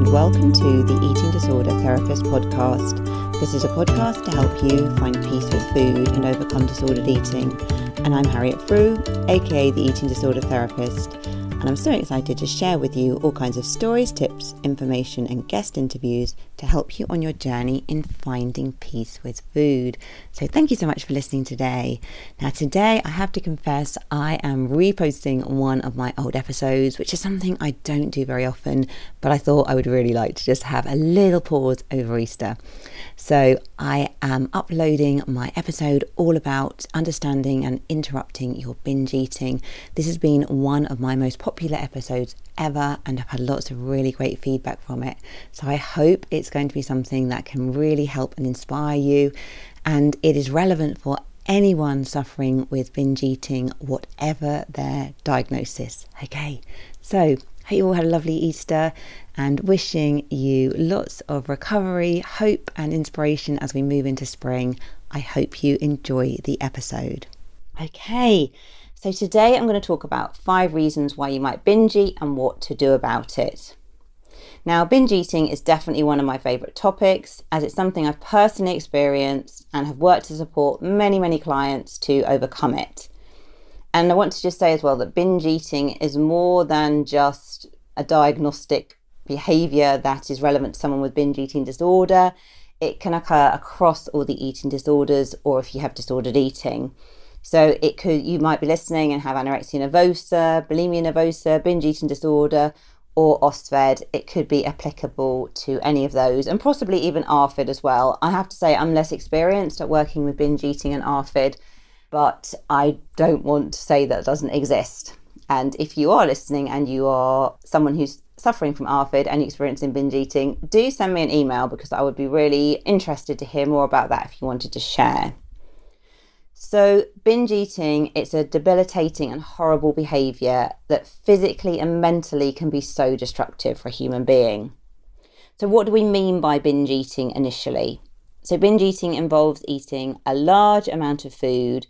and welcome to the Eating Disorder Therapist podcast. This is a podcast to help you find peace with food and overcome disordered eating. And I'm Harriet Frew, aka the Eating Disorder Therapist and I'm so excited to share with you all kinds of stories, tips, information, and guest interviews to help you on your journey in finding peace with food. So, thank you so much for listening today. Now, today I have to confess I am reposting one of my old episodes, which is something I don't do very often, but I thought I would really like to just have a little pause over Easter. So, I am uploading my episode all about understanding and interrupting your binge eating. This has been one of my most popular episodes ever, and I've had lots of really great feedback from it. So, I hope it's going to be something that can really help and inspire you, and it is relevant for anyone suffering with binge eating, whatever their diagnosis. Okay, so Hope you all had a lovely Easter and wishing you lots of recovery, hope, and inspiration as we move into spring. I hope you enjoy the episode. Okay, so today I'm going to talk about five reasons why you might binge eat and what to do about it. Now, binge eating is definitely one of my favourite topics as it's something I've personally experienced and have worked to support many, many clients to overcome it. And I want to just say as well that binge eating is more than just a diagnostic behavior that is relevant to someone with binge eating disorder. It can occur across all the eating disorders or if you have disordered eating. So it could you might be listening and have anorexia nervosa, bulimia nervosa, binge eating disorder, or OSFED. It could be applicable to any of those, and possibly even ARFID as well. I have to say I'm less experienced at working with binge eating and ARFID, but I don't want to say that doesn't exist. And if you are listening and you are someone who's suffering from ARFID and experiencing binge eating, do send me an email because I would be really interested to hear more about that if you wanted to share. So, binge eating, it's a debilitating and horrible behavior that physically and mentally can be so destructive for a human being. So, what do we mean by binge eating initially? So, binge eating involves eating a large amount of food,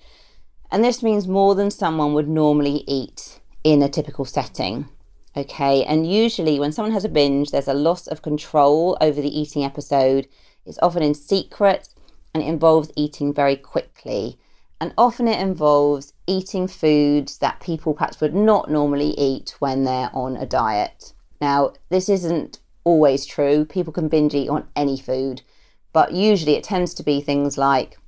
and this means more than someone would normally eat in a typical setting. Okay, and usually when someone has a binge, there's a loss of control over the eating episode. It's often in secret and it involves eating very quickly. And often it involves eating foods that people perhaps would not normally eat when they're on a diet. Now, this isn't always true. People can binge eat on any food, but usually it tends to be things like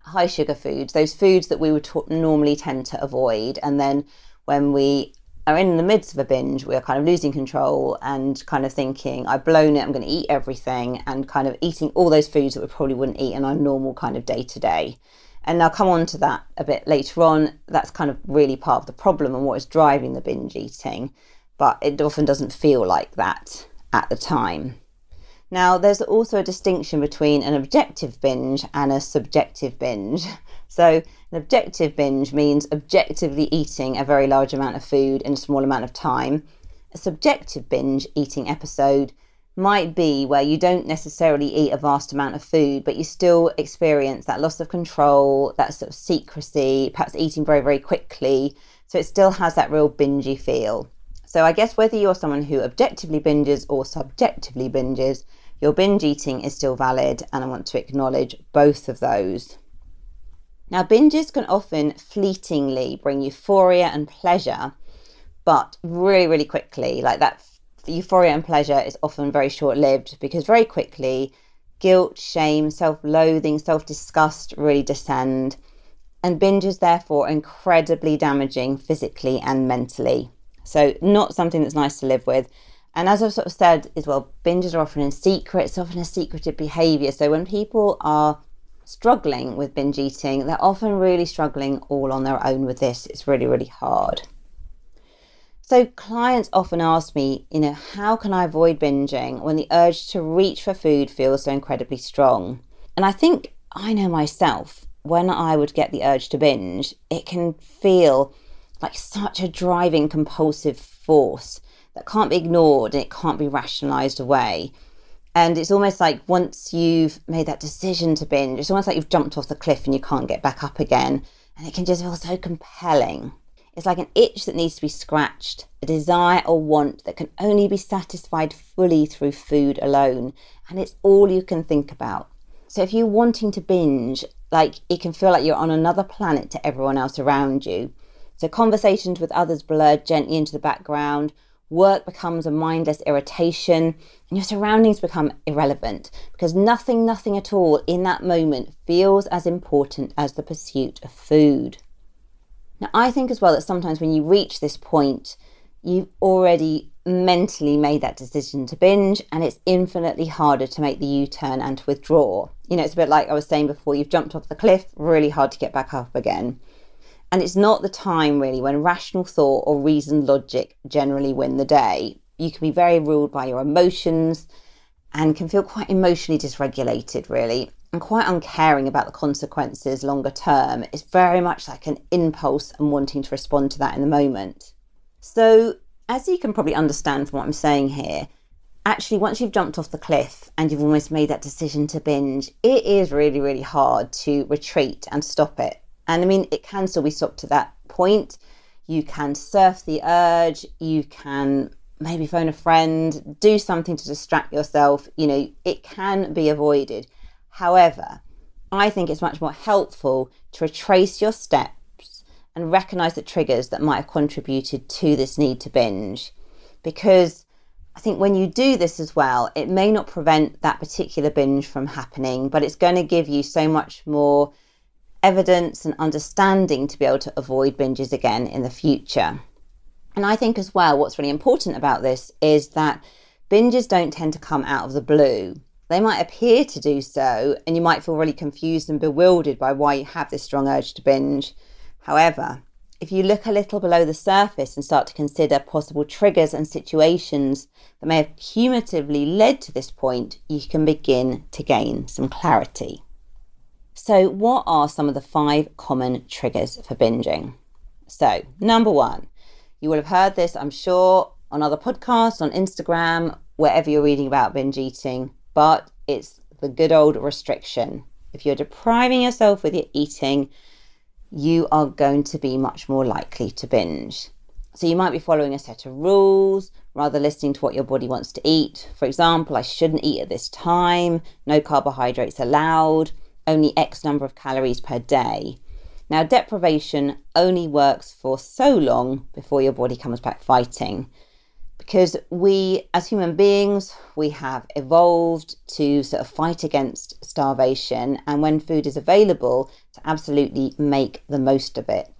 high sugar foods, those foods that we would t- normally tend to avoid. And then when we are in the midst of a binge, we're kind of losing control and kind of thinking, I've blown it, I'm going to eat everything, and kind of eating all those foods that we probably wouldn't eat in our normal kind of day to day. And I'll come on to that a bit later on. That's kind of really part of the problem and what is driving the binge eating, but it often doesn't feel like that at the time. Now, there's also a distinction between an objective binge and a subjective binge. So, an objective binge means objectively eating a very large amount of food in a small amount of time. A subjective binge eating episode might be where you don't necessarily eat a vast amount of food, but you still experience that loss of control, that sort of secrecy, perhaps eating very, very quickly. So, it still has that real bingy feel. So, I guess whether you're someone who objectively binges or subjectively binges, your binge eating is still valid, and I want to acknowledge both of those. Now, binges can often fleetingly bring euphoria and pleasure, but really, really quickly, like that euphoria and pleasure is often very short lived because very quickly guilt, shame, self loathing, self disgust really descend. And binge is therefore incredibly damaging physically and mentally. So, not something that's nice to live with. And as I've sort of said as well, binges are often in secret, it's often a secretive behavior. So when people are struggling with binge eating, they're often really struggling all on their own with this. It's really, really hard. So clients often ask me, you know, how can I avoid binging when the urge to reach for food feels so incredibly strong? And I think I know myself when I would get the urge to binge, it can feel like such a driving compulsive force that can't be ignored and it can't be rationalized away. And it's almost like once you've made that decision to binge, it's almost like you've jumped off the cliff and you can't get back up again. And it can just feel so compelling. It's like an itch that needs to be scratched, a desire or want that can only be satisfied fully through food alone. And it's all you can think about. So if you're wanting to binge, like it can feel like you're on another planet to everyone else around you. So conversations with others blur gently into the background, work becomes a mindless irritation, and your surroundings become irrelevant because nothing, nothing at all in that moment feels as important as the pursuit of food. Now, I think as well that sometimes when you reach this point, you've already mentally made that decision to binge, and it's infinitely harder to make the U turn and to withdraw. You know, it's a bit like I was saying before you've jumped off the cliff, really hard to get back up again. And it's not the time really when rational thought or reasoned logic generally win the day. You can be very ruled by your emotions and can feel quite emotionally dysregulated, really and quite uncaring about the consequences longer term. It's very much like an impulse and wanting to respond to that in the moment. So, as you can probably understand from what I'm saying here, actually, once you've jumped off the cliff and you've almost made that decision to binge, it is really, really hard to retreat and stop it. And I mean, it can still be stopped to that point. You can surf the urge, you can maybe phone a friend, do something to distract yourself. You know, it can be avoided However, I think it's much more helpful to retrace your steps and recognize the triggers that might have contributed to this need to binge. Because I think when you do this as well, it may not prevent that particular binge from happening, but it's going to give you so much more evidence and understanding to be able to avoid binges again in the future. And I think as well, what's really important about this is that binges don't tend to come out of the blue. They might appear to do so, and you might feel really confused and bewildered by why you have this strong urge to binge. However, if you look a little below the surface and start to consider possible triggers and situations that may have cumulatively led to this point, you can begin to gain some clarity. So, what are some of the five common triggers for binging? So, number one, you will have heard this, I'm sure, on other podcasts, on Instagram, wherever you're reading about binge eating but it's the good old restriction. If you're depriving yourself with your eating, you are going to be much more likely to binge. So you might be following a set of rules rather listening to what your body wants to eat. For example, I shouldn't eat at this time, no carbohydrates allowed, only X number of calories per day. Now, deprivation only works for so long before your body comes back fighting because we, as human beings, we have evolved to sort of fight against starvation, and when food is available, to absolutely make the most of it.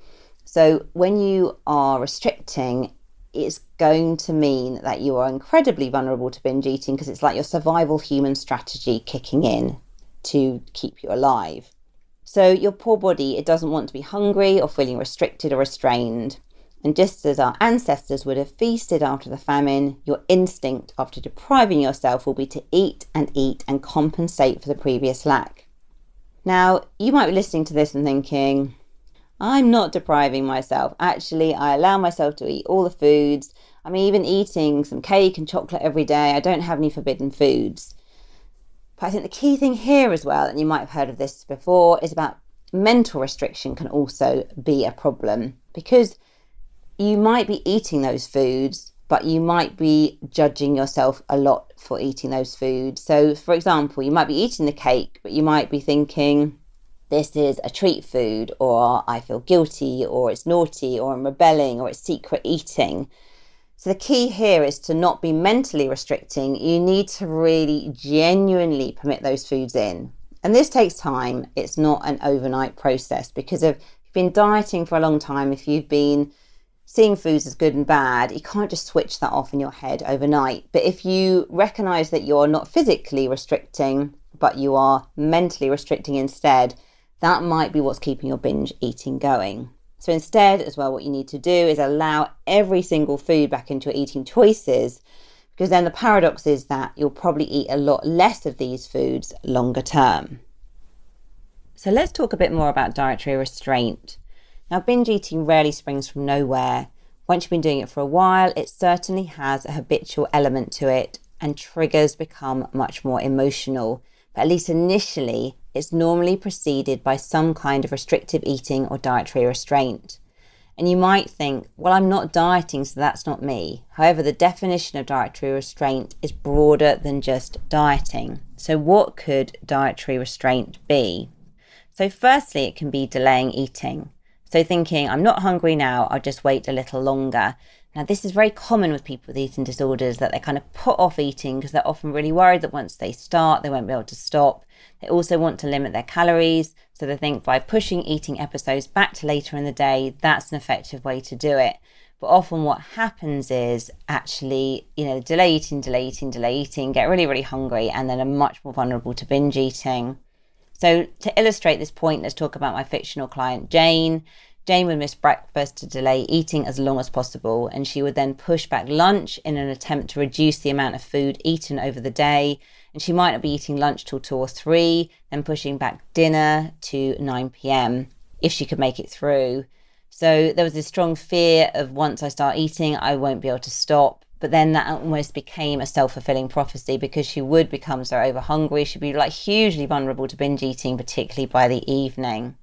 So, when you are restricting, it's going to mean that you are incredibly vulnerable to binge eating because it's like your survival human strategy kicking in to keep you alive. So, your poor body, it doesn't want to be hungry or feeling restricted or restrained. And just as our ancestors would have feasted after the famine, your instinct after depriving yourself will be to eat and eat and compensate for the previous lack. Now, you might be listening to this and thinking, I'm not depriving myself. Actually, I allow myself to eat all the foods. I'm even eating some cake and chocolate every day. I don't have any forbidden foods. But I think the key thing here as well, and you might have heard of this before, is about mental restriction can also be a problem because you might be eating those foods, but you might be judging yourself a lot for eating those foods. So, for example, you might be eating the cake, but you might be thinking, this is a treat food, or I feel guilty, or it's naughty, or I'm rebelling, or it's secret eating. So, the key here is to not be mentally restricting. You need to really genuinely permit those foods in. And this takes time. It's not an overnight process because if you've been dieting for a long time, if you've been seeing foods as good and bad, you can't just switch that off in your head overnight. But if you recognize that you're not physically restricting, but you are mentally restricting instead, that might be what's keeping your binge eating going. So instead, as well, what you need to do is allow every single food back into your eating choices, because then the paradox is that you'll probably eat a lot less of these foods longer term. So let's talk a bit more about dietary restraint. Now, binge eating rarely springs from nowhere. Once you've been doing it for a while, it certainly has a habitual element to it, and triggers become much more emotional. But at least initially, it's normally preceded by some kind of restrictive eating or dietary restraint. And you might think, well, I'm not dieting, so that's not me. However, the definition of dietary restraint is broader than just dieting. So, what could dietary restraint be? So, firstly, it can be delaying eating. So, thinking, I'm not hungry now, I'll just wait a little longer. Now, this is very common with people with eating disorders that they kind of put off eating because they're often really worried that once they start, they won't be able to stop. They also want to limit their calories. So they think by pushing eating episodes back to later in the day, that's an effective way to do it. But often what happens is actually, you know, delay eating, delay eating, delay eating, get really, really hungry, and then are much more vulnerable to binge eating. So to illustrate this point, let's talk about my fictional client, Jane. Jane would miss breakfast to delay eating as long as possible, and she would then push back lunch in an attempt to reduce the amount of food eaten over the day. And she might not be eating lunch till two or three, then pushing back dinner to 9 pm if she could make it through. So there was this strong fear of once I start eating, I won't be able to stop. But then that almost became a self fulfilling prophecy because she would become so over hungry. She'd be like hugely vulnerable to binge eating, particularly by the evening.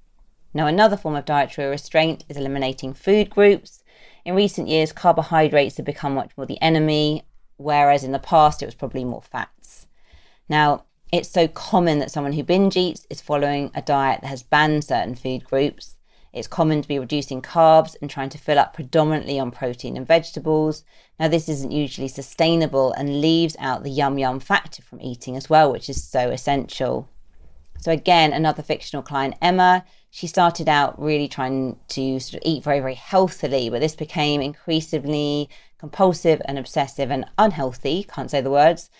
Now, another form of dietary restraint is eliminating food groups. In recent years, carbohydrates have become much more the enemy, whereas in the past it was probably more fats. Now, it's so common that someone who binge eats is following a diet that has banned certain food groups. It's common to be reducing carbs and trying to fill up predominantly on protein and vegetables. Now, this isn't usually sustainable and leaves out the yum yum factor from eating as well, which is so essential. So, again, another fictional client, Emma, she started out really trying to sort of eat very, very healthily, but this became increasingly compulsive and obsessive and unhealthy, can't say the words,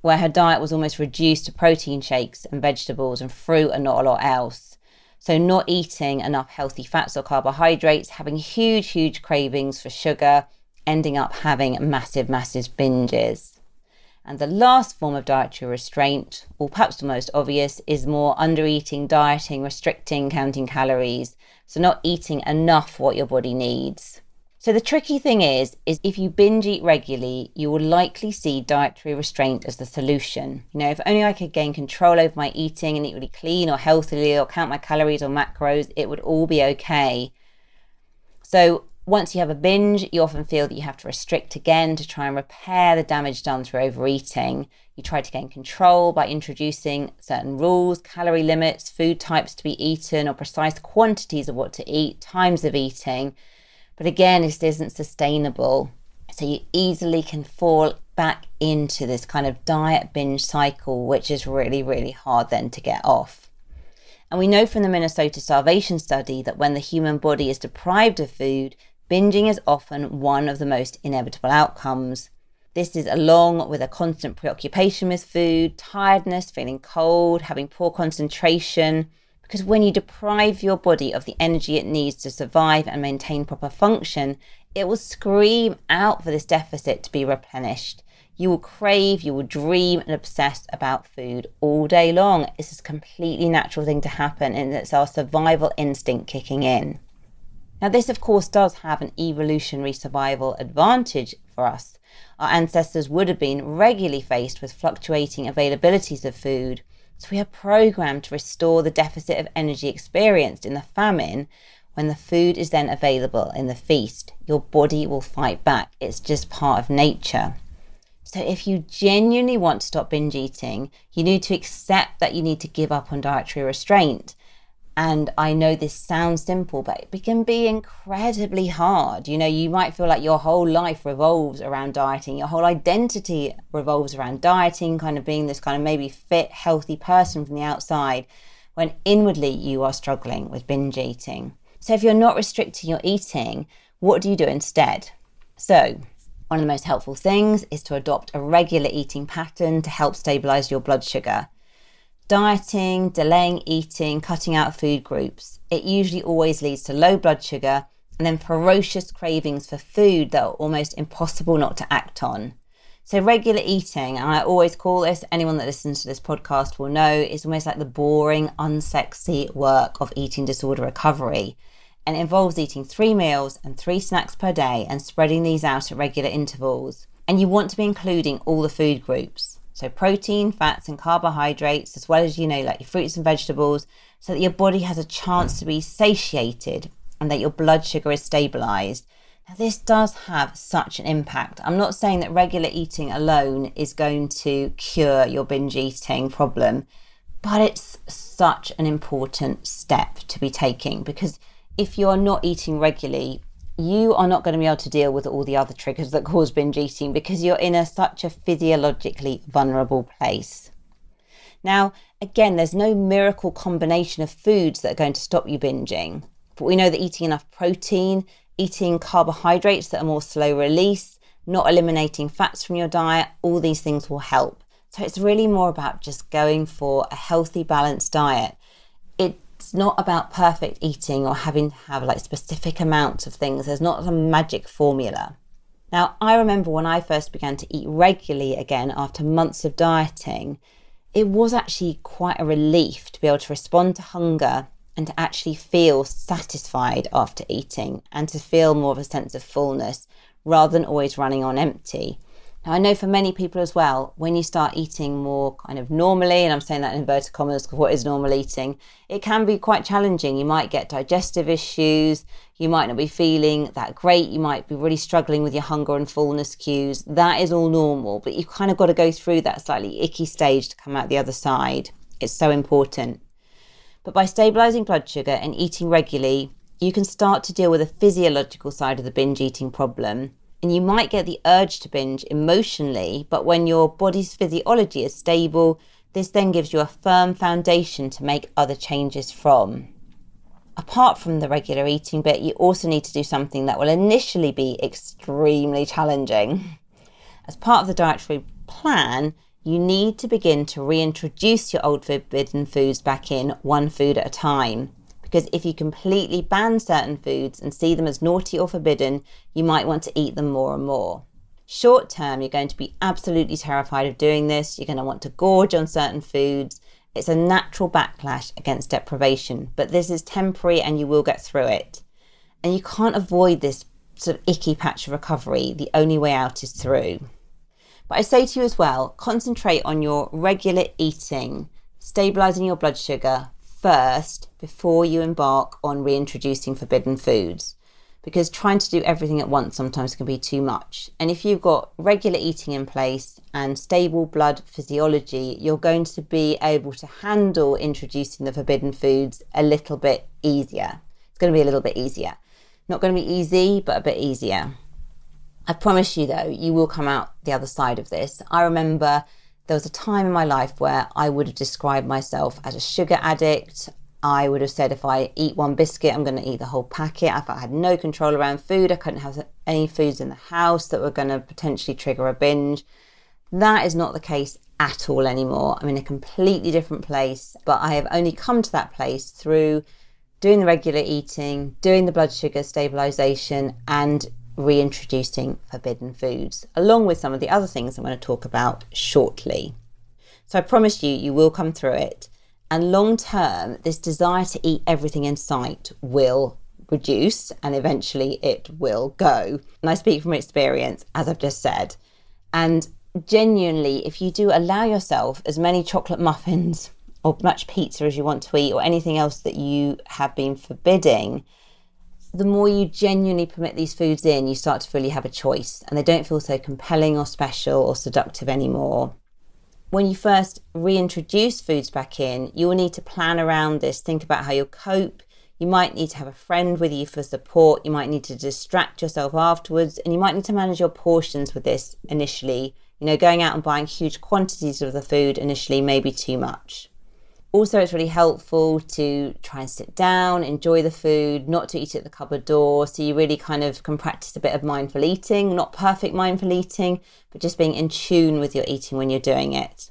where her diet was almost reduced to protein shakes and vegetables and fruit and not a lot else. So, not eating enough healthy fats or carbohydrates, having huge, huge cravings for sugar, ending up having massive, massive binges. And the last form of dietary restraint, or perhaps the most obvious, is more undereating, dieting, restricting, counting calories. So not eating enough what your body needs. So the tricky thing is, is if you binge eat regularly, you will likely see dietary restraint as the solution. You know, if only I could gain control over my eating and eat really clean or healthily or count my calories or macros, it would all be okay. So once you have a binge, you often feel that you have to restrict again to try and repair the damage done through overeating. You try to gain control by introducing certain rules, calorie limits, food types to be eaten, or precise quantities of what to eat, times of eating. But again, this isn't sustainable. So you easily can fall back into this kind of diet binge cycle, which is really, really hard then to get off. And we know from the Minnesota Starvation Study that when the human body is deprived of food, binging is often one of the most inevitable outcomes. This is along with a constant preoccupation with food, tiredness, feeling cold, having poor concentration. Because when you deprive your body of the energy it needs to survive and maintain proper function, it will scream out for this deficit to be replenished. You will crave, you will dream and obsess about food all day long. It's a completely natural thing to happen, and it's our survival instinct kicking in. Now, this, of course, does have an evolutionary survival advantage for us. Our ancestors would have been regularly faced with fluctuating availabilities of food, so we are programmed to restore the deficit of energy experienced in the famine when the food is then available in the feast. Your body will fight back, it's just part of nature. So, if you genuinely want to stop binge eating, you need to accept that you need to give up on dietary restraint and I know this sounds simple, but it can be incredibly hard. You know, you might feel like your whole life revolves around dieting, your whole identity revolves around dieting, kind of being this kind of maybe fit, healthy person from the outside, when inwardly you are struggling with binge eating. So, if you're not restricting your eating, what do you do instead? So, one of the most helpful things is to adopt a regular eating pattern to help stabilize your blood sugar dieting, delaying eating, cutting out food groups, it usually always leads to low blood sugar and then ferocious cravings for food that are almost impossible not to act on. So, regular eating, and I always call this, anyone that listens to this podcast will know, is almost like the boring, unsexy work of eating disorder recovery. And it involves eating three meals and three snacks per day and spreading these out at regular intervals. And you want to be including all the food groups. So protein, fats, and carbohydrates, as well as, you know, like your fruits and vegetables, so that your body has a chance to be satiated and that your blood sugar is stabilized. Now, this does have such an impact. I'm not saying that regular eating alone is going to cure your binge eating problem, but it's such an important step to be taking because if you're not eating regularly, you are not going to be able to deal with all the other triggers that cause binge eating because you're in a, such a physiologically vulnerable place. Now, again, there's no miracle combination of foods that are going to stop you binging, but we know that eating enough protein, eating carbohydrates that are more slow release, not eliminating fats from your diet, all these things will help. So it's really more about just going for a healthy, balanced diet. It's not about perfect eating or having to have like specific amounts of things. There's not a magic formula. Now, I remember when I first began to eat regularly again after months of dieting, it was actually quite a relief to be able to respond to hunger and to actually feel satisfied after eating and to feel more of a sense of fullness rather than always running on empty. Now, I know for many people as well, when you start eating more kind of normally, and I'm saying that in inverted commas because what is normal eating, it can be quite challenging. You might get digestive issues, you might not be feeling that great, you might be really struggling with your hunger and fullness cues. That is all normal, but you've kind of got to go through that slightly icky stage to come out the other side. It's so important. But by stabilizing blood sugar and eating regularly, you can start to deal with the physiological side of the binge eating problem and you might get the urge to binge emotionally, but when your body's physiology is stable, this then gives you a firm foundation to make other changes from. Apart from the regular eating bit, you also need to do something that will initially be extremely challenging. As part of the dietary plan, you need to begin to reintroduce your old forbidden foods back in one food at a time because if you completely ban certain foods and see them as naughty or forbidden, you might want to eat them more and more. Short term, you're going to be absolutely terrified of doing this. You're going to want to gorge on certain foods. It's a natural backlash against deprivation, but this is temporary and you will get through it. And you can't avoid this sort of icky patch of recovery. The only way out is through. But I say to you as well concentrate on your regular eating, stabilizing your blood sugar, first before you embark on reintroducing forbidden foods because trying to do everything at once sometimes can be too much. And if you've got regular eating in place and stable blood physiology, you're going to be able to handle introducing the forbidden foods a little bit easier. It's going to be a little bit easier. Not going to be easy, but a bit easier. I promise you, though, you will come out the other side of this. I remember there was a time in my life where I would have described myself as a sugar addict. I would have said if I eat one biscuit, I'm going to eat the whole packet. If I had no control around food, I couldn't have any foods in the house that were going to potentially trigger a binge. That is not the case at all anymore. I'm in a completely different place, but I have only come to that place through doing the regular eating, doing the blood sugar stabilization, and reintroducing forbidden foods, along with some of the other things I'm going to talk about shortly. So I promise you, you will come through it. And long term, this desire to eat everything in sight will reduce and eventually it will go. And I speak from experience, as I've just said. And genuinely, if you do allow yourself as many chocolate muffins or much pizza as you want to eat or anything else that you have been forbidding, the more you genuinely permit these foods in, you start to fully have a choice and they don't feel so compelling or special or seductive anymore. When you first reintroduce foods back in, you will need to plan around this, think about how you'll cope. You might need to have a friend with you for support. You might need to distract yourself afterwards, and you might need to manage your portions with this initially. You know, going out and buying huge quantities of the food initially may be too much. Also, it's really helpful to try and sit down, enjoy the food, not to eat at the cupboard door. So, you really kind of can practice a bit of mindful eating, not perfect mindful eating, but just being in tune with your eating when you're doing it.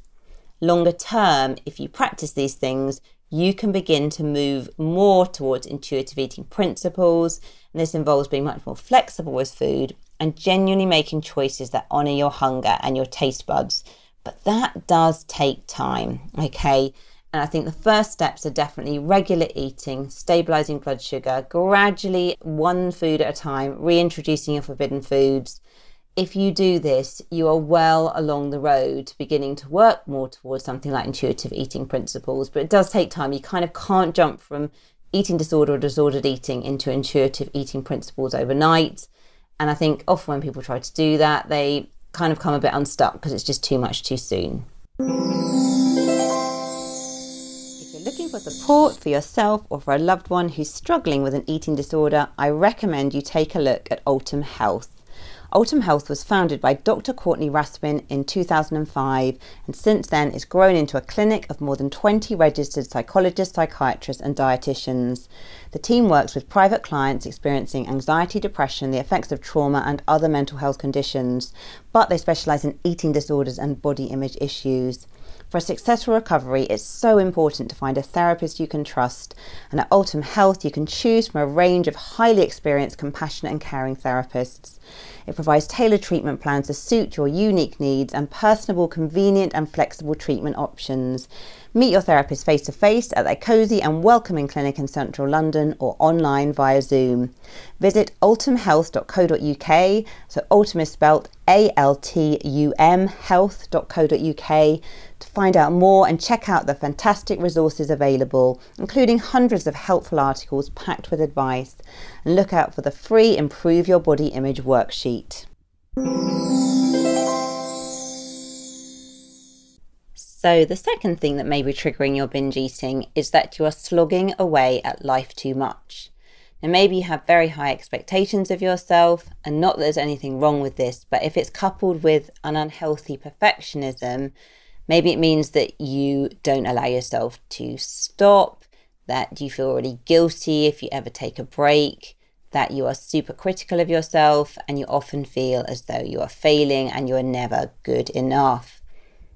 Longer term, if you practice these things, you can begin to move more towards intuitive eating principles. And this involves being much more flexible with food and genuinely making choices that honor your hunger and your taste buds. But that does take time, okay? And I think the first steps are definitely regular eating, stabilizing blood sugar, gradually one food at a time, reintroducing your forbidden foods. If you do this, you are well along the road to beginning to work more towards something like intuitive eating principles. But it does take time. You kind of can't jump from eating disorder or disordered eating into intuitive eating principles overnight. And I think often when people try to do that, they kind of come a bit unstuck because it's just too much too soon. For support for yourself or for a loved one who's struggling with an eating disorder, I recommend you take a look at Altum Health. Altum Health was founded by Dr. Courtney Raspin in 2005 and since then it's grown into a clinic of more than 20 registered psychologists, psychiatrists, and dietitians. The team works with private clients experiencing anxiety, depression, the effects of trauma, and other mental health conditions, but they specialise in eating disorders and body image issues. For a successful recovery, it's so important to find a therapist you can trust. And at Altum Health, you can choose from a range of highly experienced, compassionate, and caring therapists. It provides tailored treatment plans to suit your unique needs and personable, convenient, and flexible treatment options. Meet your therapist face to face at their cosy and welcoming clinic in central London or online via Zoom. Visit altumhealth.co.uk. So, Altum is spelled A L T U M health.co.uk to find out more and check out the fantastic resources available, including hundreds of helpful articles packed with advice. And look out for the free Improve Your Body Image worksheet. So, the second thing that may be triggering your binge eating is that you are slogging away at life too much. Now, maybe you have very high expectations of yourself, and not that there's anything wrong with this, but if it's coupled with an unhealthy perfectionism, maybe it means that you don't allow yourself to stop, that you feel really guilty if you ever take a break, that you are super critical of yourself, and you often feel as though you are failing and you are never good enough.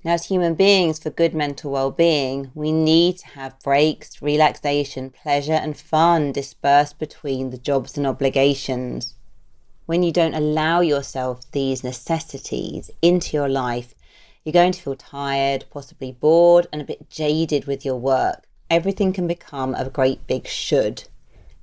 Now, as human beings, for good mental well being, we need to have breaks, relaxation, pleasure, and fun dispersed between the jobs and obligations. When you don't allow yourself these necessities into your life, you're going to feel tired, possibly bored, and a bit jaded with your work. Everything can become a great big should.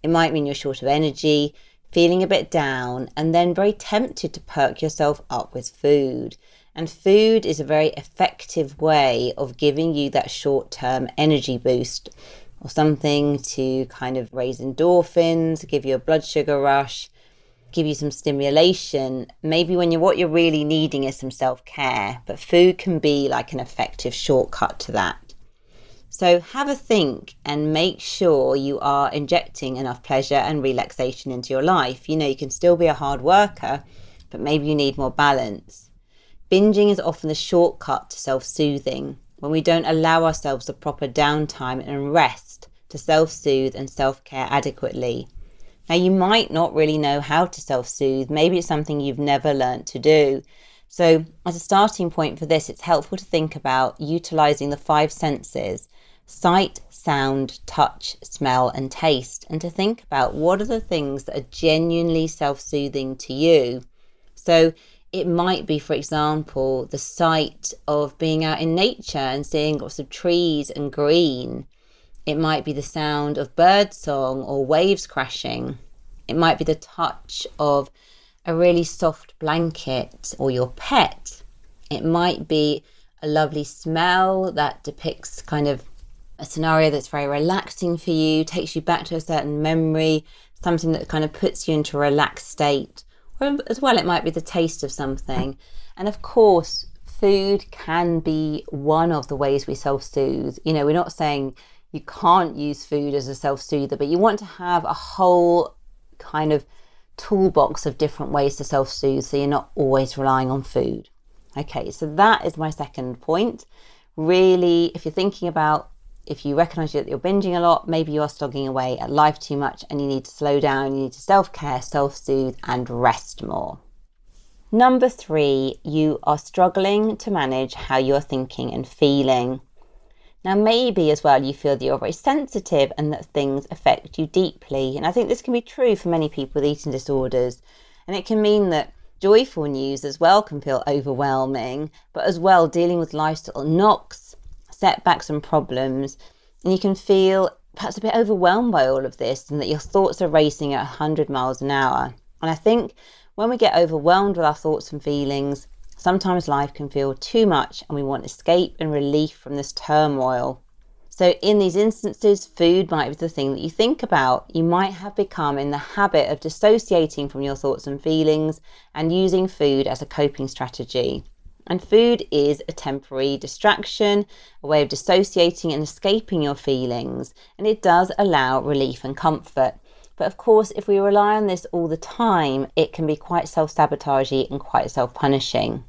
It might mean you're short of energy, feeling a bit down, and then very tempted to perk yourself up with food. And food is a very effective way of giving you that short term energy boost or something to kind of raise endorphins, give you a blood sugar rush, give you some stimulation. Maybe when you're what you're really needing is some self care, but food can be like an effective shortcut to that. So have a think and make sure you are injecting enough pleasure and relaxation into your life. You know, you can still be a hard worker, but maybe you need more balance. Binging is often the shortcut to self soothing when we don't allow ourselves the proper downtime and rest to self soothe and self care adequately. Now, you might not really know how to self soothe. Maybe it's something you've never learnt to do. So, as a starting point for this, it's helpful to think about utilizing the five senses sight, sound, touch, smell, and taste, and to think about what are the things that are genuinely self soothing to you. So, it might be, for example, the sight of being out in nature and seeing lots of trees and green. It might be the sound of bird song or waves crashing. It might be the touch of a really soft blanket or your pet. It might be a lovely smell that depicts kind of a scenario that's very relaxing for you, takes you back to a certain memory, something that kind of puts you into a relaxed state as well, it might be the taste of something. And of course, food can be one of the ways we self soothe. You know, we're not saying you can't use food as a self soother, but you want to have a whole kind of toolbox of different ways to self soothe so you're not always relying on food. Okay, so that is my second point. Really, if you're thinking about if you recognize that you're binging a lot, maybe you are slogging away at life too much and you need to slow down, you need to self care, self soothe, and rest more. Number three, you are struggling to manage how you're thinking and feeling. Now, maybe as well you feel that you're very sensitive and that things affect you deeply. And I think this can be true for many people with eating disorders. And it can mean that joyful news as well can feel overwhelming, but as well dealing with life's little knocks setbacks and problems, and you can feel perhaps a bit overwhelmed by all of this and that your thoughts are racing at 100 miles an hour. And I think when we get overwhelmed with our thoughts and feelings, sometimes life can feel too much and we want escape and relief from this turmoil. So, in these instances, food might be the thing that you think about. You might have become in the habit of dissociating from your thoughts and feelings and using food as a coping strategy. And food is a temporary distraction, a way of dissociating and escaping your feelings, and it does allow relief and comfort. But of course, if we rely on this all the time, it can be quite self sabotaging and quite self punishing.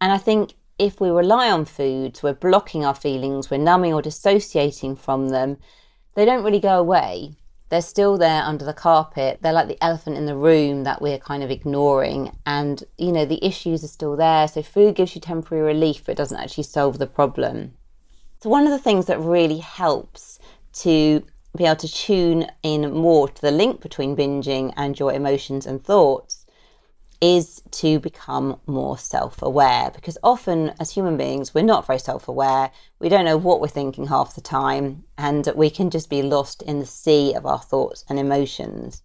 And I think if we rely on foods, we're blocking our feelings, we're numbing or dissociating from them, they don't really go away they're still there under the carpet. They're like the elephant in the room that we're kind of ignoring. And, you know, the issues are still there. So food gives you temporary relief, but it doesn't actually solve the problem. So, one of the things that really helps to be able to tune in more to the link between binging and your emotions and thoughts is to become more self aware because often as human beings, we're not very self aware. We don't know what we're thinking half the time, and we can just be lost in the sea of our thoughts and emotions.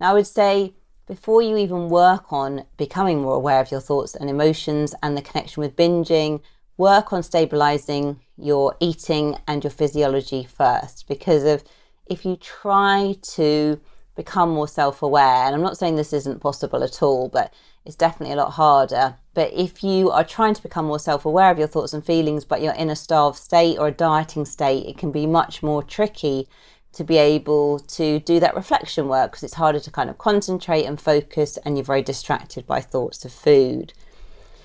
Now, I would say before you even work on becoming more aware of your thoughts and emotions and the connection with binging, work on stabilizing your eating and your physiology first because of if you try to become more self aware. And I'm not saying this isn't possible at all, but it's definitely a lot harder. But if you are trying to become more self aware of your thoughts and feelings, but you're in a starved state or a dieting state, it can be much more tricky to be able to do that reflection work because it's harder to kind of concentrate and focus, and you're very distracted by thoughts of food.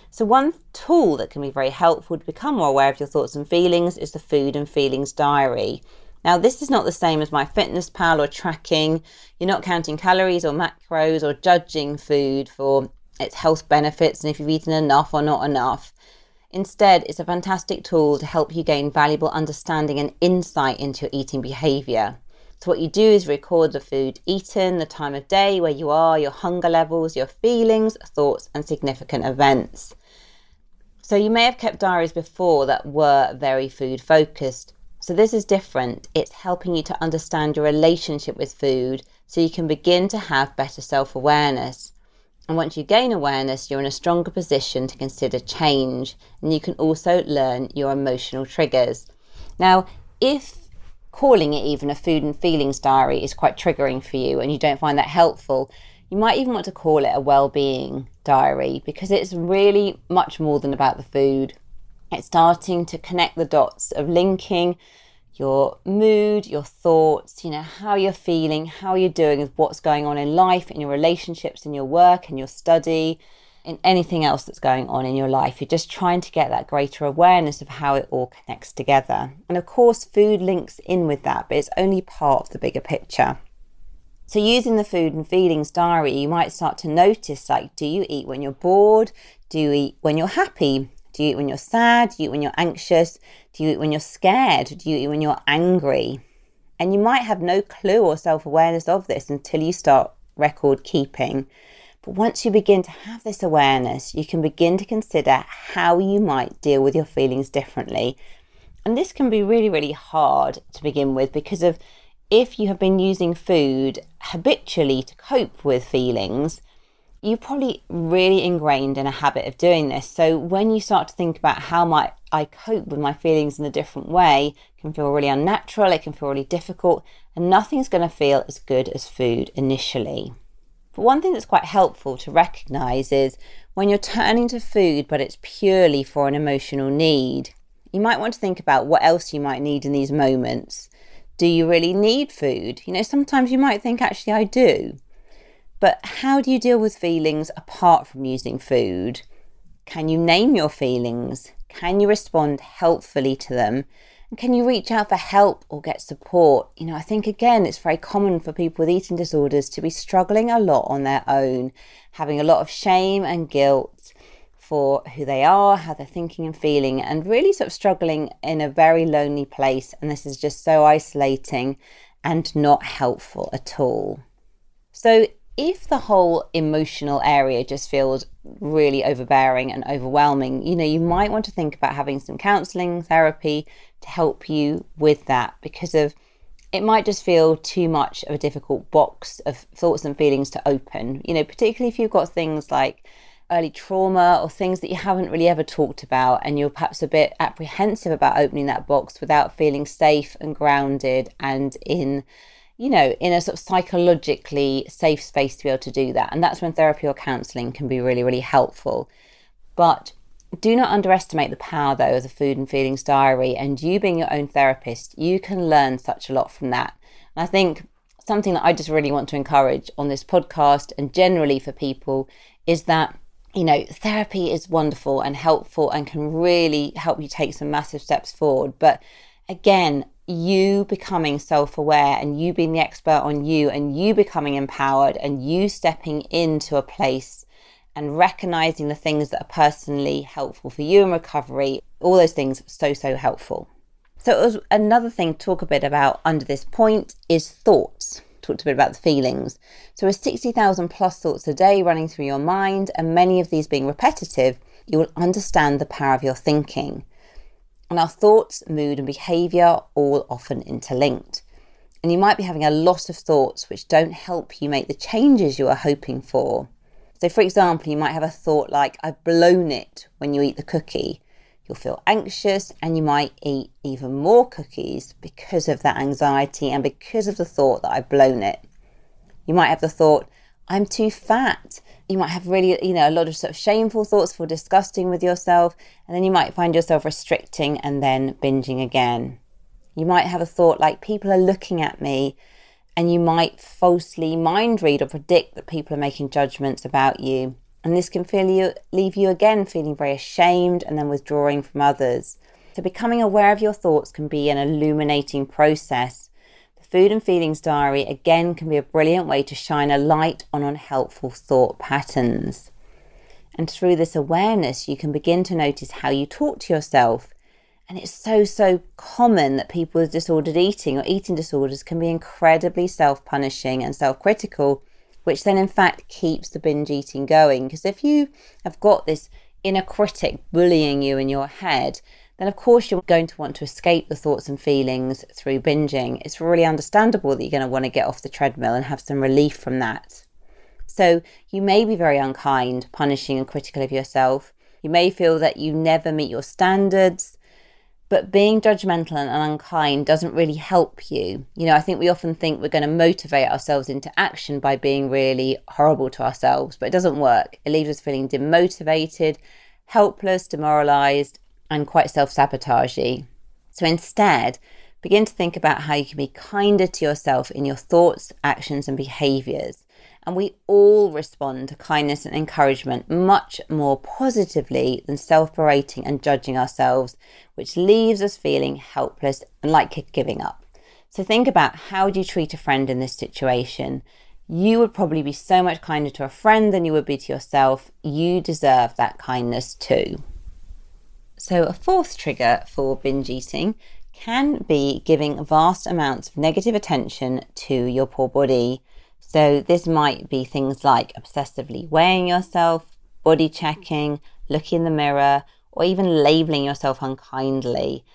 So, one tool that can be very helpful to become more aware of your thoughts and feelings is the Food and Feelings Diary. Now, this is not the same as MyFitnessPal or tracking. You're not counting calories or macros or judging food for its health benefits and if you've eaten enough or not enough. Instead, it's a fantastic tool to help you gain valuable understanding and insight into your eating behavior. So, what you do is record the food eaten, the time of day, where you are, your hunger levels, your feelings, thoughts, and significant events. So, you may have kept diaries before that were very food focused. So, this is different. It's helping you to understand your relationship with food so you can begin to have better self awareness. And once you gain awareness, you're in a stronger position to consider change. And you can also learn your emotional triggers. Now, if calling it even a food and feelings diary is quite triggering for you and you don't find that helpful, you might even want to call it a well being diary because it's really much more than about the food. It's starting to connect the dots of linking your mood, your thoughts, you know, how you're feeling, how you're doing with what's going on in life, in your relationships, in your work, in your study, in anything else that's going on in your life. You're just trying to get that greater awareness of how it all connects together. And of course, food links in with that, but it's only part of the bigger picture. So, using the food and feelings diary, you might start to notice like, do you eat when you're bored? Do you eat when you're happy? Do you eat when you're sad? Do you eat when you're anxious? Do you eat when you're scared? Do you eat when you're angry? And you might have no clue or self awareness of this until you start record keeping. But once you begin to have this awareness, you can begin to consider how you might deal with your feelings differently. And this can be really, really hard to begin with because of if you have been using food habitually to cope with feelings, you're probably really ingrained in a habit of doing this. So when you start to think about how might I cope with my feelings in a different way, it can feel really unnatural, it can feel really difficult, and nothing's going to feel as good as food initially. But one thing that's quite helpful to recognize is when you're turning to food, but it's purely for an emotional need, you might want to think about what else you might need in these moments. Do you really need food? You know, sometimes you might think, actually, I do. But how do you deal with feelings apart from using food? Can you name your feelings? Can you respond helpfully to them? And can you reach out for help or get support? You know, I think again, it's very common for people with eating disorders to be struggling a lot on their own, having a lot of shame and guilt for who they are, how they're thinking and feeling, and really sort of struggling in a very lonely place. And this is just so isolating and not helpful at all. So, if the whole emotional area just feels really overbearing and overwhelming, you know, you might want to think about having some counseling therapy to help you with that because of it might just feel too much of a difficult box of thoughts and feelings to open, you know, particularly if you've got things like early trauma or things that you haven't really ever talked about, and you're perhaps a bit apprehensive about opening that box without feeling safe and grounded and in, you know, in a sort of psychologically safe space to be able to do that. And that's when therapy or counseling can be really, really helpful. But do not underestimate the power, though, of the food and feelings diary. And you being your own therapist, you can learn such a lot from that. And I think something that I just really want to encourage on this podcast and generally for people is that you know, therapy is wonderful and helpful and can really help you take some massive steps forward. But again, you becoming self aware and you being the expert on you and you becoming empowered and you stepping into a place and recognizing the things that are personally helpful for you in recovery, all those things so, so helpful. So, it was another thing to talk a bit about under this point is thoughts. Talked a bit about the feelings. So, with 60,000 plus thoughts a day running through your mind, and many of these being repetitive, you will understand the power of your thinking. And our thoughts, mood, and behavior all often interlinked. And you might be having a lot of thoughts which don't help you make the changes you are hoping for. So, for example, you might have a thought like, I've blown it when you eat the cookie You'll feel anxious and you might eat even more cookies because of that anxiety and because of the thought that I've blown it. You might have the thought, I'm too fat. You might have really, you know, a lot of sort of shameful thoughts, feel disgusting with yourself, and then you might find yourself restricting and then binging again. You might have a thought like, people are looking at me, and you might falsely mind read or predict that people are making judgments about you. And this can feel you, leave you again feeling very ashamed and then withdrawing from others. So, becoming aware of your thoughts can be an illuminating process. Food and Feelings Diary again can be a brilliant way to shine a light on unhelpful thought patterns. And through this awareness, you can begin to notice how you talk to yourself. And it's so, so common that people with disordered eating or eating disorders can be incredibly self punishing and self critical which then in fact keeps the binge eating going. Because if you have got this inner critic bullying you in your head, then of course you're going to want to escape the thoughts and feelings through binging. It's really understandable that you're going to want to get off the treadmill and have some relief from that. So you may be very unkind, punishing and critical of yourself. You may feel that you never meet your standards. But being judgmental and unkind doesn't really help you. You know, I think we often think we're going to motivate ourselves into action by being really horrible to ourselves, but it doesn't work. It leaves us feeling demotivated, helpless, demoralized, and quite self sabotagey. So instead, begin to think about how you can be kinder to yourself in your thoughts, actions, and behaviors. And we all respond to kindness and encouragement much more positively than self berating and judging ourselves, which leaves us feeling helpless and like giving up. So think about how do you treat a friend in this situation? You would probably be so much kinder to a friend than you would be to yourself. You deserve that kindness too. So, a fourth trigger for binge eating can be giving vast amounts of negative attention to your poor body. So, this might be things like obsessively weighing yourself, body checking, looking in the mirror, or even labeling yourself unkindly,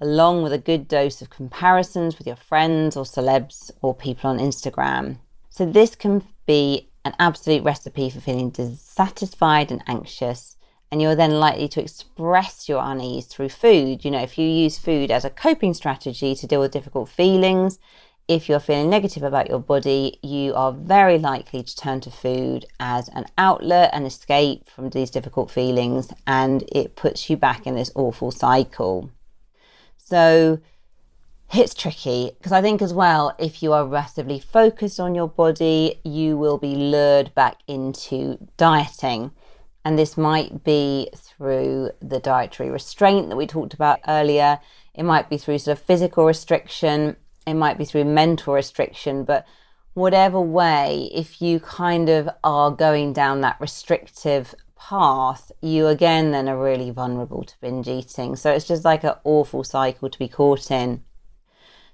along with a good dose of comparisons with your friends or celebs or people on Instagram. So, this can be an absolute recipe for feeling dissatisfied and anxious. And you're then likely to express your unease through food. You know, if you use food as a coping strategy to deal with difficult feelings, if you're feeling negative about your body, you are very likely to turn to food as an outlet and escape from these difficult feelings, and it puts you back in this awful cycle. So it's tricky because I think, as well, if you are massively focused on your body, you will be lured back into dieting. And this might be through the dietary restraint that we talked about earlier. It might be through sort of physical restriction it might be through mental restriction, but whatever way, if you kind of are going down that restrictive path, you again then are really vulnerable to binge eating. So it's just like an awful cycle to be caught in.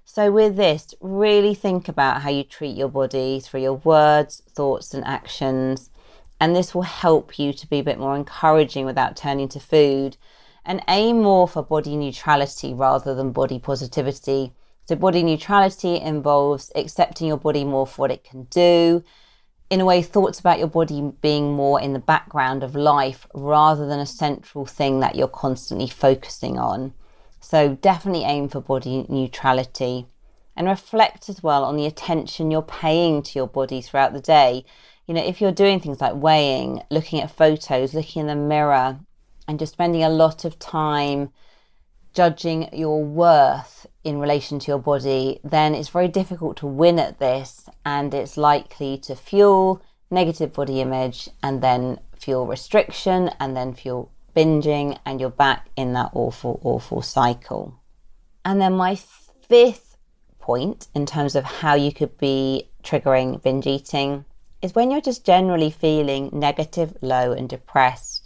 So, with this, really think about how you treat your body through your words, thoughts, and actions. And this will help you to be a bit more encouraging without turning to food and aim more for body neutrality rather than body positivity so, body neutrality involves accepting your body more for what it can do. in a way, thoughts about your body being more in the background of life rather than a central thing that you're constantly focusing on. So, definitely aim for body neutrality and reflect as well on the attention you're paying to your body throughout the day. You know, if you're doing things like weighing, looking at photos, looking in the mirror, and just spending a lot of time judging your worth in relation to your body, then it's very difficult to win at this and it's likely to fuel negative body image and then fuel restriction and then fuel binging and you're back in that awful, awful cycle. And then my fifth point in terms of how you could be triggering binge eating is when you're just generally feeling negative, low, and depressed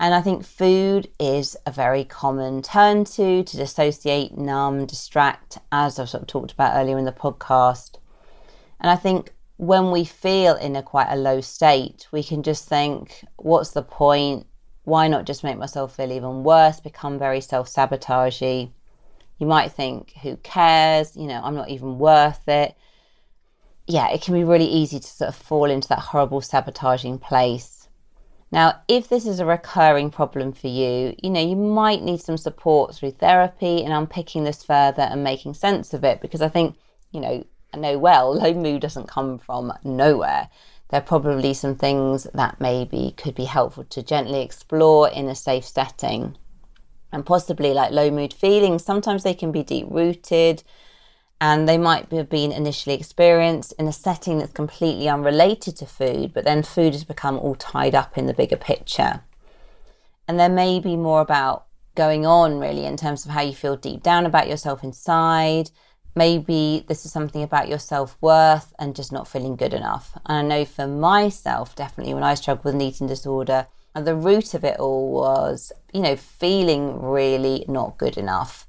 and I think food is a very common turn to, to dissociate, numb, distract, as I've sort of talked about earlier in the podcast. And I think when we feel in a quite a low state, we can just think, what's the point? Why not just make myself feel even worse, become very self sabotagey? You might think, who cares? You know, I'm not even worth it. Yeah, it can be really easy to sort of fall into that horrible sabotaging place. Now, if this is a recurring problem for you, you know, you might need some support through therapy and unpicking this further and making sense of it because I think, you know, I know well, low mood doesn't come from nowhere. There are probably some things that maybe could be helpful to gently explore in a safe setting. And possibly like low mood feelings, sometimes they can be deep rooted and they might have been initially experienced in a setting that's completely unrelated to food, but then food has become all tied up in the bigger picture. And there may be more about going on really in terms of how you feel deep down about yourself inside. Maybe this is something about your self worth and just not feeling good enough. And I know for myself, definitely when I struggled with an eating disorder, the root of it all was, you know, feeling really not good enough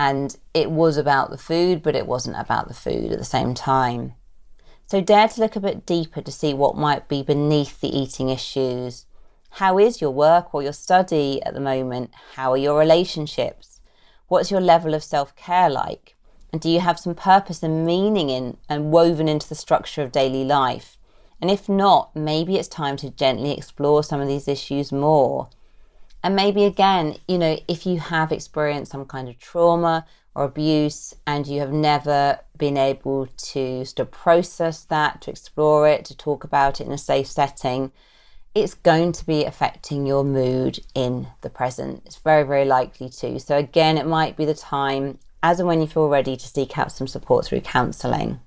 and it was about the food, but it wasn't about the food at the same time. So dare to look a bit deeper to see what might be beneath the eating issues. How is your work or your study at the moment? How are your relationships? What's your level of self care like? And do you have some purpose and meaning in and woven into the structure of daily life? And if not, maybe it's time to gently explore some of these issues more and maybe again, you know, if you have experienced some kind of trauma or abuse and you have never been able to sort of process that, to explore it, to talk about it in a safe setting, it's going to be affecting your mood in the present. It's very, very likely to. So, again, it might be the time as and when you feel ready to seek out some support through counselling.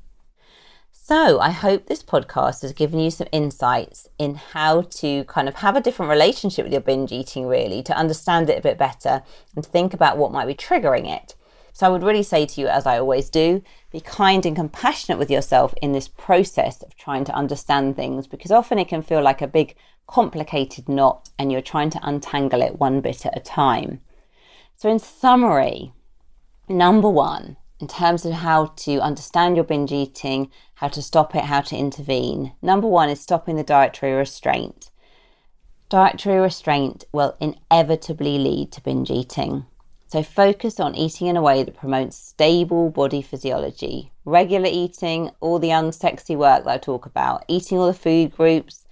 So, I hope this podcast has given you some insights in how to kind of have a different relationship with your binge eating, really, to understand it a bit better and think about what might be triggering it. So, I would really say to you, as I always do, be kind and compassionate with yourself in this process of trying to understand things because often it can feel like a big, complicated knot and you're trying to untangle it one bit at a time. So, in summary, number one, in terms of how to understand your binge eating, how to stop it, how to intervene. Number one is stopping the dietary restraint. Dietary restraint will inevitably lead to binge eating. So focus on eating in a way that promotes stable body physiology. Regular eating, all the unsexy work that I talk about, eating all the food groups,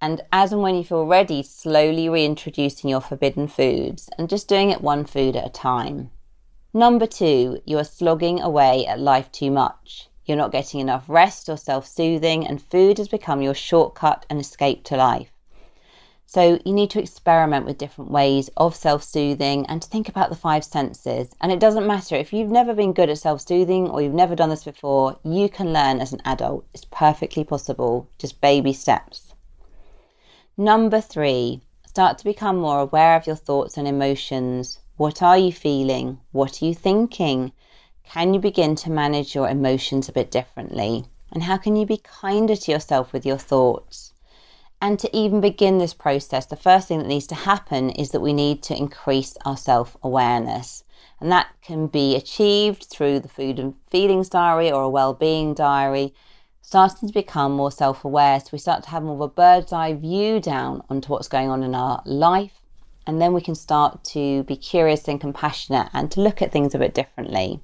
and as and when you feel ready, slowly reintroducing your forbidden foods and just doing it one food at a time. Number two, you are slogging away at life too much. You're not getting enough rest or self soothing, and food has become your shortcut and escape to life. So, you need to experiment with different ways of self soothing and to think about the five senses. And it doesn't matter if you've never been good at self soothing or you've never done this before, you can learn as an adult. It's perfectly possible, just baby steps. Number three, start to become more aware of your thoughts and emotions. What are you feeling? What are you thinking? Can you begin to manage your emotions a bit differently? And how can you be kinder to yourself with your thoughts? And to even begin this process, the first thing that needs to happen is that we need to increase our self awareness. And that can be achieved through the food and feelings diary or a well being diary, starting to become more self aware. So we start to have more of a bird's eye view down onto what's going on in our life and then we can start to be curious and compassionate and to look at things a bit differently.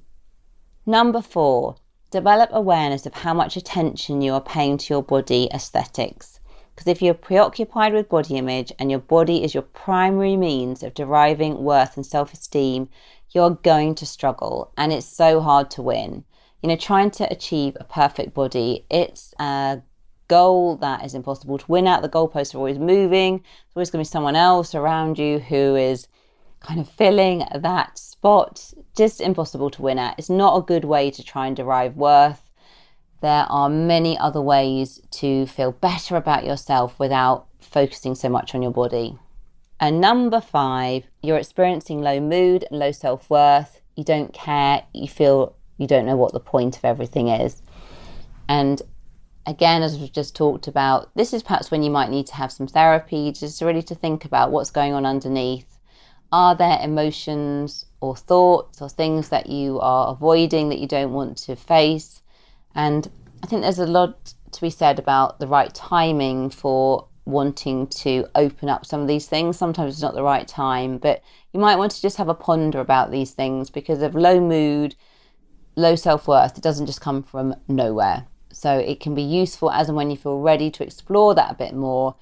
Number four, develop awareness of how much attention you are paying to your body aesthetics. Because if you're preoccupied with body image and your body is your primary means of deriving worth and self esteem, you're going to struggle and it's so hard to win. You know, trying to achieve a perfect body, it's a goal that is impossible to win at. The goalposts are always moving. There's always going to be someone else around you who is kind of filling that spot. Just impossible to win at. It's not a good way to try and derive worth. There are many other ways to feel better about yourself without focusing so much on your body. And number five, you're experiencing low mood and low self worth. You don't care. You feel you don't know what the point of everything is. And again, as we've just talked about, this is perhaps when you might need to have some therapy, just really to think about what's going on underneath. Are there emotions or thoughts or things that you are avoiding that you don't want to face? And I think there's a lot to be said about the right timing for wanting to open up some of these things. Sometimes it's not the right time, but you might want to just have a ponder about these things because of low mood, low self worth. It doesn't just come from nowhere. So it can be useful as and when you feel ready to explore that a bit more.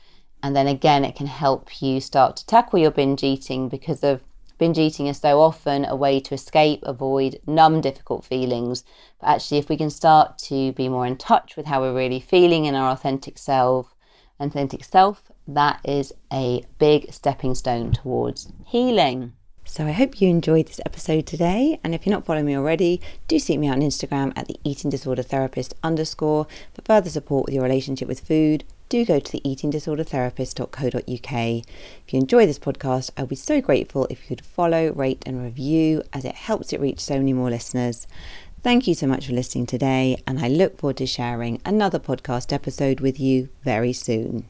And then again, it can help you start to tackle your binge eating because of binge eating is so often a way to escape, avoid, numb difficult feelings. But actually, if we can start to be more in touch with how we're really feeling in our authentic self, authentic self, that is a big stepping stone towards healing. So I hope you enjoyed this episode today. And if you're not following me already, do seek me out on Instagram at the eating disorder therapist underscore for further support with your relationship with food. Do go to the eatingdisordertherapist.co.uk. If you enjoy this podcast, I'd be so grateful if you could follow, rate, and review as it helps it reach so many more listeners. Thank you so much for listening today, and I look forward to sharing another podcast episode with you very soon.